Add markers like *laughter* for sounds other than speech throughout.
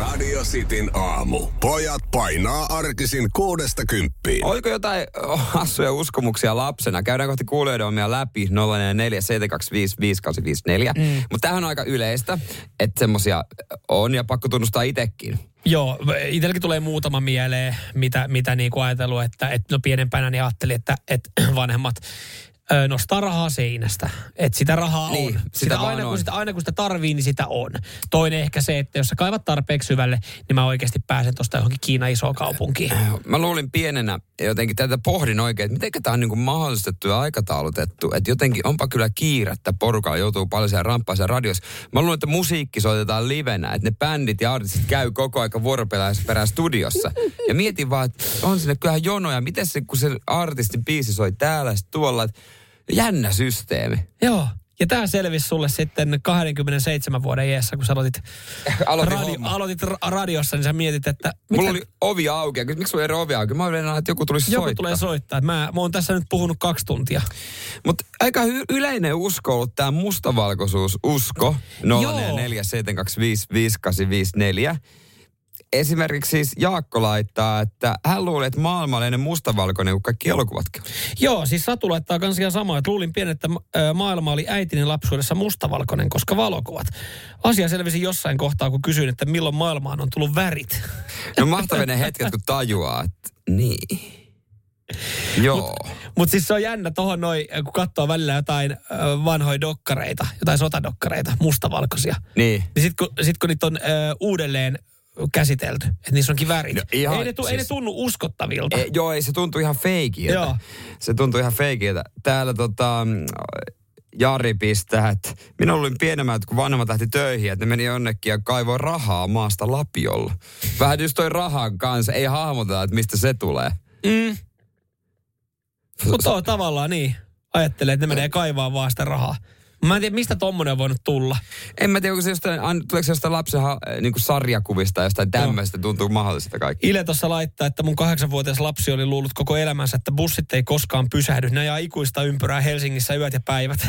Radio Cityn aamu. Pojat painaa arkisin kuudesta kymppiin. Oliko jotain oh, hassuja uskomuksia lapsena? Käydään kohti kuulijoiden omia läpi 044 mm. Mutta tämähän on aika yleistä, että semmosia on ja pakko tunnustaa itekin. Joo, itselläkin tulee muutama mieleen, mitä, mitä niin kuin ajatellut, että, että no pienempänä niin ajattelin, että, että vanhemmat nostaa rahaa seinästä. Että sitä rahaa Niin, on. sitä Sitä, aina, on. kun sitä, aina kun sitä tarvii, niin sitä on. Toinen ehkä se, että jos sä kaivat tarpeeksi syvälle, niin mä oikeasti pääsen tuosta johonkin Kiinan isoon kaupunkiin. Mä luulin pienenä jotenkin tätä pohdin oikein, että miten tämä on niin mahdollistettu ja aikataulutettu. Että jotenkin onpa kyllä kiirettä porukalla joutuu paljon siellä ramppaissa radiossa. Mä luulen, että musiikki soitetaan livenä, että ne bändit ja artistit käy koko aika vuoroperään studiossa. Ja mietin vaan, että on sinne kyllähän jonoja. Miten se, kun se artistin biisi soi täällä, tuolla, että jännä systeemi. Joo. Ja tämä selvisi sulle sitten 27 vuoden iässä, kun sä aloitit, *laughs* Aloitin homma. aloitit ra- radiossa, niin sä mietit, että Mulla oli ovi auki. Miksi sulla ei ole ovi auki? Mä olin että joku tulisi joku soittaa. tulee soittaa. Mä, mä oon tässä nyt puhunut kaksi tuntia. Mutta aika y- yleinen usko ollut tämä mustavalkoisuus usko. 0447255854. Esimerkiksi siis Jaakko laittaa, että hän luulee, että maailma ennen mustavalkoinen kuin kaikki elokuvatkin. Joo, siis Satu laittaa kans ihan samaa, että luulin pienen, että maailma oli äitini lapsuudessa mustavalkoinen, koska valokuvat. Asia selvisi jossain kohtaa, kun kysyin, että milloin maailmaan on tullut värit. No mahtavia ne hetket, kun tajuaa, että niin. Joo. Mutta siis se on jännä tohon noin, kun katsoo välillä jotain vanhoja dokkareita, jotain sotadokkareita, mustavalkoisia. niin. Niin sit kun, sit kun niitä on ö, uudelleen käsitelty, että niissä onkin värit. No ihan ei, ne tu, ei ne siis- tunnu uskottavilta. E, joo, ei se tuntuu ihan feikiltä. Joo. Se tuntuu ihan feikiltä. Täällä tota, Jari pistää, että minä olin pienemmät, kun vanhemmat lähti töihin, että ne meni jonnekin ja kaivoi rahaa maasta lapiolla. Vähän just toi rahan kanssa, ei hahmoteta, että mistä se tulee. Mm. Mutta on tavallaan niin. Ajattelee, että ne menee kaivaa vaan sitä rahaa. Mä en tiedä, mistä tommonen on voinut tulla. En mä tiedä, onko se jostain, tuleeko se jostain lapsen ha, niin kuin sarjakuvista, jostain tämmöistä, tuntuu mahdolliselta kaikki. Ile tuossa laittaa, että mun kahdeksanvuotias lapsi oli luullut koko elämänsä, että bussit ei koskaan pysähdy. Ne ajaa ikuista ympyrää Helsingissä yöt ja päivät. *laughs*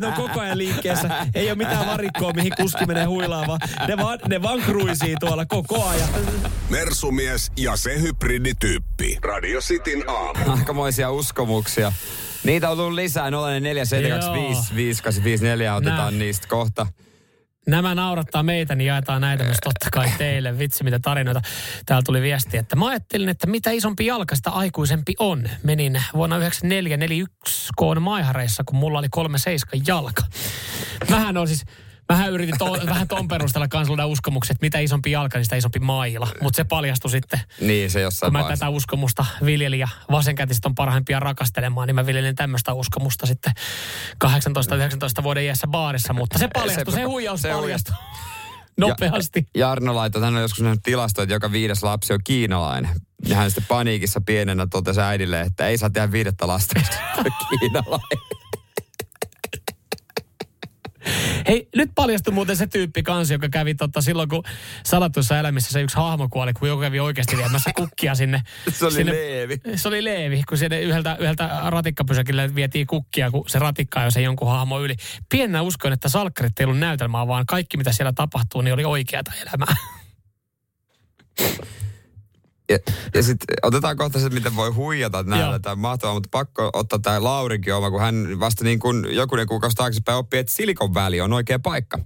Ne on koko ajan liikkeessä. Ei ole mitään varikkoa, mihin kuski menee huilaamaan. Ne vaan, ne vaan kruisii tuolla koko ajan. Mersumies ja se hybridityyppi. Radio Cityn aamu. Aikamoisia uskomuksia. Niitä on tullut lisää, 0472555854, otetaan Nää. niistä kohta. Nämä naurattaa meitä, niin jaetaan näitä myös totta kai *laughs* teille. Vitsi, mitä tarinoita. Täällä tuli viesti, että mä ajattelin, että mitä isompi jalka, sitä aikuisempi on. Menin vuonna 1994 koon maihareissa, kun mulla oli kolme seiskan jalka. Mähän on siis, mähän yritin to, *laughs* vähän ton perusteella kanssa luoda uskomukset, että mitä isompi jalka, niin sitä isompi maila. Mutta se paljastui sitten, Niin, se jossain kun mä tätä uskomusta viljelin ja vasenkätiset on parhaimpia rakastelemaan, niin mä viljelin tämmöistä uskomusta sitten 18-19 vuoden iässä baarissa. Mutta se paljastui, se, Se- huijaus se paljastui *laughs* nopeasti. Ja, Jarno laittoi, hän on joskus nähnyt tilasto, että joka viides lapsi on kiinalainen. Ja hän sitten paniikissa pienenä totesi äidille, että ei saa tehdä viidettä lasta, *laughs* kiinalainen. Hei, nyt paljastui muuten se tyyppi kanssa, joka kävi totta silloin, kun salatuissa elämissä se yksi hahmo kuoli, kun joku kävi oikeasti viemässä kukkia sinne. *laughs* Se oli sinne, Leevi. Se oli Leevi, kun sinne yhdeltä, yhdeltä ratikkapysäkille vietiin kukkia, kun se ratikka jo se jonkun hahmo yli. Piennä uskoin, että salkkarit ei ollut näytelmää, vaan kaikki mitä siellä tapahtuu, niin oli oikeata elämää. *laughs* Ja, ja sitten otetaan kohta se, miten voi huijata näillä. Tämä on mahtavaa, mutta pakko ottaa tämä Laurikin oma, kun hän vasta niin kuin jokunen kuukausi taaksepäin oppi, että Silikon väli on oikea paikka.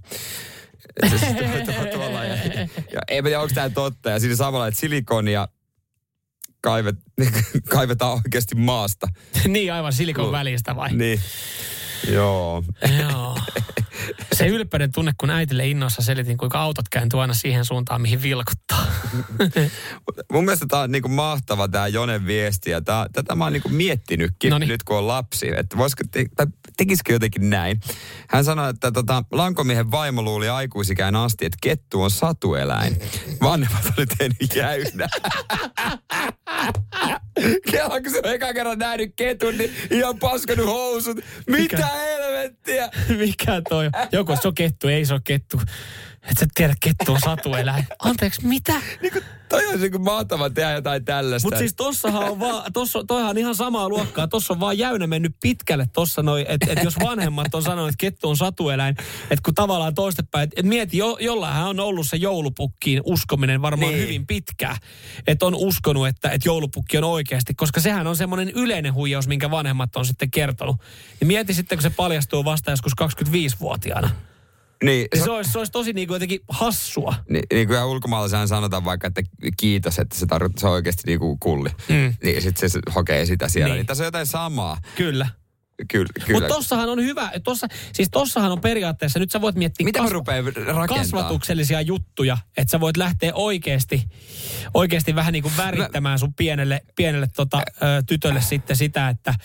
Se- se *laughs* ja, ja ei tiedä, onko tämä totta. Ja siinä samalla, että silikonia kaivet, *laughs* kaivetaan oikeasti maasta. niin aivan silikon välistä vai? Niin. Joo. Joo. Se ylpeyden tunne, kun äitille innoissa selitin, kuinka autot kääntyy aina siihen suuntaan, mihin vilkuttaa. Mun mielestä tämä on niinku mahtava tämä Jonen viesti ja tää, tätä mä oon niinku miettinytkin Noniin. nyt kun on lapsi, että voisiko te, tai tekisikö jotenkin näin. Hän sanoi, että tota, lankomiehen vaimo luuli aikuisikään asti, että kettu on satueläin. Vanhemmat oli tehnyt jäynä. *laughs* *laughs* Kela, kun se on eka kerran nähnyt ketun, niin ihan paskanut housut. Mitä helvettiä? senttiä. *laughs* Mikä toi on? Joku se on kettu, ei se ole kettu. Et sä tiedä, kettu on satueläin. Anteeksi, mitä? Niin kuin, toi on niin mahtava tehdä jotain tällaista. Mutta siis tossahan on vaan, tossa, toihan on ihan samaa luokkaa. Tossa on vaan jäynä mennyt pitkälle tossa noin, että et jos vanhemmat on sanonut, että kettu on satueläin, että kun tavallaan toistepäin, että et mieti, jo, jollain on ollut se joulupukkiin uskominen varmaan Niin. hyvin pitkään. Että on uskonut, että et joulupukki on oikeasti, koska sehän on semmoinen yleinen huijaus, minkä vanhemmat on sitten kertonut. Niin mieti sitten, kun se paljastuu vasta joskus 25-vuotiaana. Niin, Se olisi, se olisi tosi niin kuin jotenkin hassua. Niin, niin kuin ihan ulkomaalaisena sanotaan vaikka, että kiitos, että se tarkoittaa, se on oikeasti niin kuin kulli. Mm. Niin sitten se hokee sitä siellä. Niin. Niin. niin tässä on jotain samaa. Kyllä. Kyllä. kyllä. Mutta tossahan on hyvä, tossa, siis tossahan on periaatteessa, nyt sä voit miettiä Mitä rakentamaan? kasvatuksellisia juttuja, että sä voit lähteä oikeasti, oikeasti vähän niin kuin värittämään sun pienelle, pienelle tota, tytölle sitten sitä, että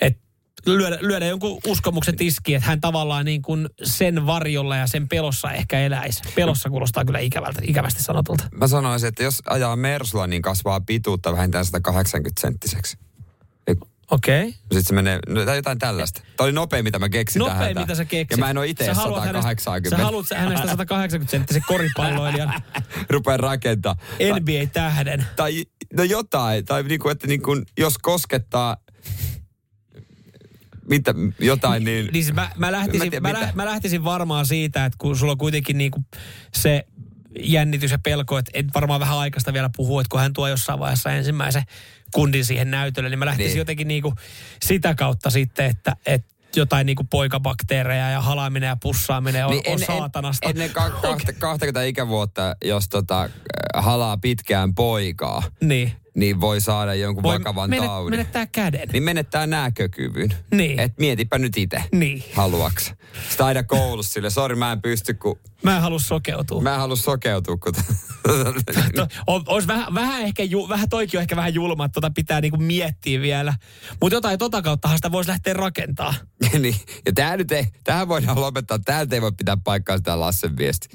et lyödä, lyödä jonkun uskomuksen tiskiin, että hän tavallaan niin kuin sen varjolla ja sen pelossa ehkä eläisi. Pelossa kuulostaa kyllä ikävältä, ikävästi sanotulta. Mä sanoisin, että jos ajaa Mersulla, niin kasvaa pituutta vähintään 180 senttiseksi. Okei. Okay. Sitten se menee, no, tai jotain tällaista. Tämä oli nopein, mitä mä keksin tähän. Nopein, mitä sä keksit. Ja mä en ole itse Sä haluat hänestä- 180. Sä haluat hänestä 180 senttisen koripalloilijan *laughs* Rupean rakentaa. NBA-tähden. Tai no jotain, tai niinku, että niinku, jos koskettaa mitä, jotain, niin... Niin siis mä, mä, lähtisin, Mä mä, tiedän, mä, mitä. lä, mä lähtisin varmaan siitä, että kun sulla on kuitenkin niinku se jännitys ja pelko, että et varmaan vähän aikaista vielä puhua, että kun hän tuo jossain vaiheessa ensimmäisen kundin siihen näytölle, niin mä lähtisin Niin. jotenkin niinku sitä kautta sitten, että, että jotain niinku poikabakteereja ja halaaminen ja pussaaminen on, niin on saatanasta. ennen ka- kahta, 20 ikävuotta, jos tota, äh, halaa pitkään poikaa, niin. Niin voi saada jonkun Voi vakavan menet- taudin. Menettää käden. Niin menettää näkökyvyn. Niin. Et mietipä nyt itse. Niin. Haluaks. Sitä aina koulussa sille, sori mä en pysty, kun Mä en halua sokeutua. mä en halua sokeutua, kun... *laughs* Olisi vähän, vähän ehkä, ju, vähän toikin on ehkä vähän julma, että tota pitää niinku miettiä vielä. Mutta jotain tota kauttahan sitä voisi lähteä rakentaa. *laughs* niin. Ja tää nyt ei, tähän voidaan lopettaa. Täältä ei voi pitää paikkaa sitä Lassen viesti.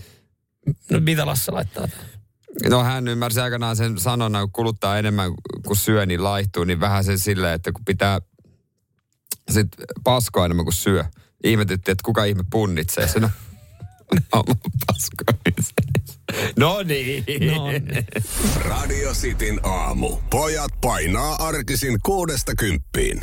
No mitä Lasse laittaa? No hän ymmärsi aikanaan sen sanonnan, kun kuluttaa enemmän kuin syö, niin laihtuu, niin vähän sen silleen, että kun pitää sit paskoa enemmän kuin syö. Ihmetytti, että kuka ihme punnitsee sen. *laughs* No niin. No niin. Radio Cityn aamu. Pojat painaa arkisin kuudesta kymppiin.